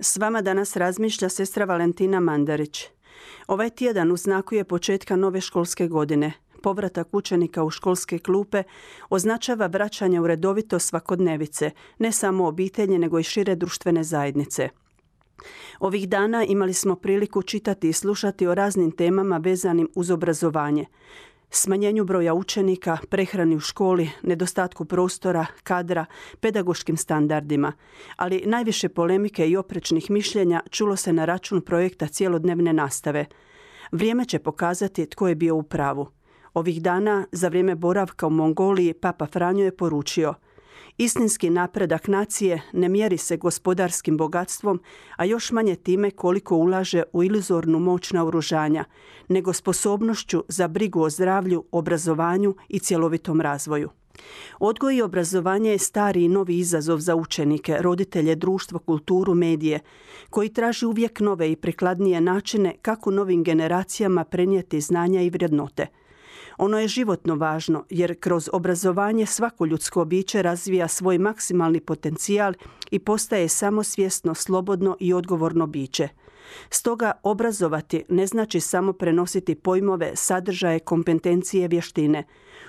S vama danas razmišlja sestra Valentina Mandarić. Ovaj tjedan u znaku je početka nove školske godine. Povratak učenika u školske klupe označava vraćanje u redovito svakodnevice, ne samo obitelji nego i šire društvene zajednice. Ovih dana imali smo priliku čitati i slušati o raznim temama vezanim uz obrazovanje smanjenju broja učenika, prehrani u školi, nedostatku prostora, kadra, pedagoškim standardima, ali najviše polemike i oprečnih mišljenja čulo se na račun projekta cjelodnevne nastave. Vrijeme će pokazati tko je bio u pravu. Ovih dana, za vrijeme boravka u Mongoliji, Papa Franjo je poručio – Istinski napredak nacije ne mjeri se gospodarskim bogatstvom, a još manje time koliko ulaže u iluzornu moć naoružanja, nego sposobnošću za brigu o zdravlju, obrazovanju i cjelovitom razvoju. Odgoj i obrazovanje je stari i novi izazov za učenike, roditelje, društvo, kulturu, medije, koji traži uvijek nove i prikladnije načine kako novim generacijama prenijeti znanja i vrednote – ono je životno važno jer kroz obrazovanje svako ljudsko biće razvija svoj maksimalni potencijal i postaje samosvjesno, slobodno i odgovorno biće. Stoga obrazovati ne znači samo prenositi pojmove, sadržaje, kompetencije, vještine.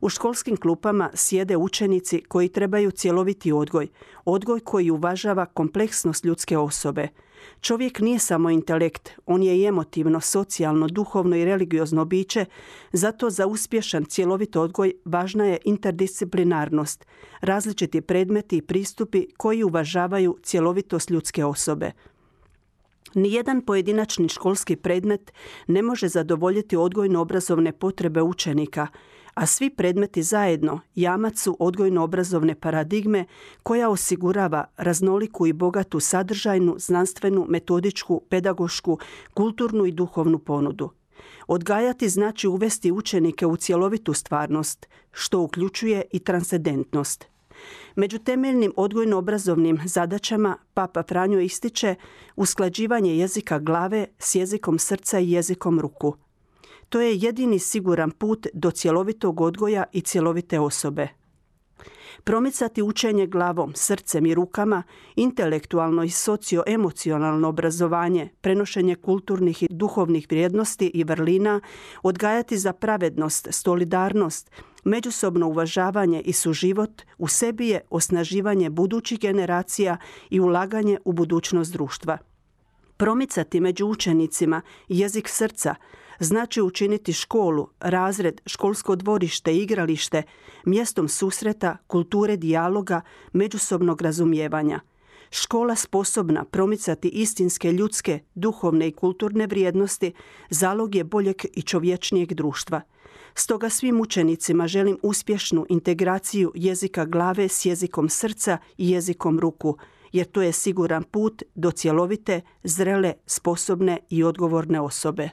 U školskim klupama sjede učenici koji trebaju cjeloviti odgoj, odgoj koji uvažava kompleksnost ljudske osobe – Čovjek nije samo intelekt, on je i emotivno, socijalno, duhovno i religiozno biće, zato za uspješan cjelovit odgoj važna je interdisciplinarnost, različiti predmeti i pristupi koji uvažavaju cjelovitost ljudske osobe. Nijedan pojedinačni školski predmet ne može zadovoljiti odgojno-obrazovne potrebe učenika, a svi predmeti zajedno jamac su odgojno-obrazovne paradigme koja osigurava raznoliku i bogatu sadržajnu, znanstvenu, metodičku, pedagošku, kulturnu i duhovnu ponudu. Odgajati znači uvesti učenike u cjelovitu stvarnost, što uključuje i transcendentnost. Među temeljnim odgojno-obrazovnim zadaćama Papa Franjo ističe usklađivanje jezika glave s jezikom srca i jezikom ruku – to je jedini siguran put do cjelovitog odgoja i cjelovite osobe. Promicati učenje glavom, srcem i rukama, intelektualno i socioemocionalno obrazovanje, prenošenje kulturnih i duhovnih vrijednosti i vrlina, odgajati za pravednost, solidarnost, međusobno uvažavanje i suživot u sebi je osnaživanje budućih generacija i ulaganje u budućnost društva. Promicati među učenicima jezik srca, znači učiniti školu, razred, školsko dvorište, igralište, mjestom susreta, kulture dijaloga, međusobnog razumijevanja. Škola sposobna promicati istinske ljudske, duhovne i kulturne vrijednosti zalog je boljeg i čovječnijeg društva. Stoga svim učenicima želim uspješnu integraciju jezika glave s jezikom srca i jezikom ruku, jer to je siguran put do cjelovite, zrele, sposobne i odgovorne osobe.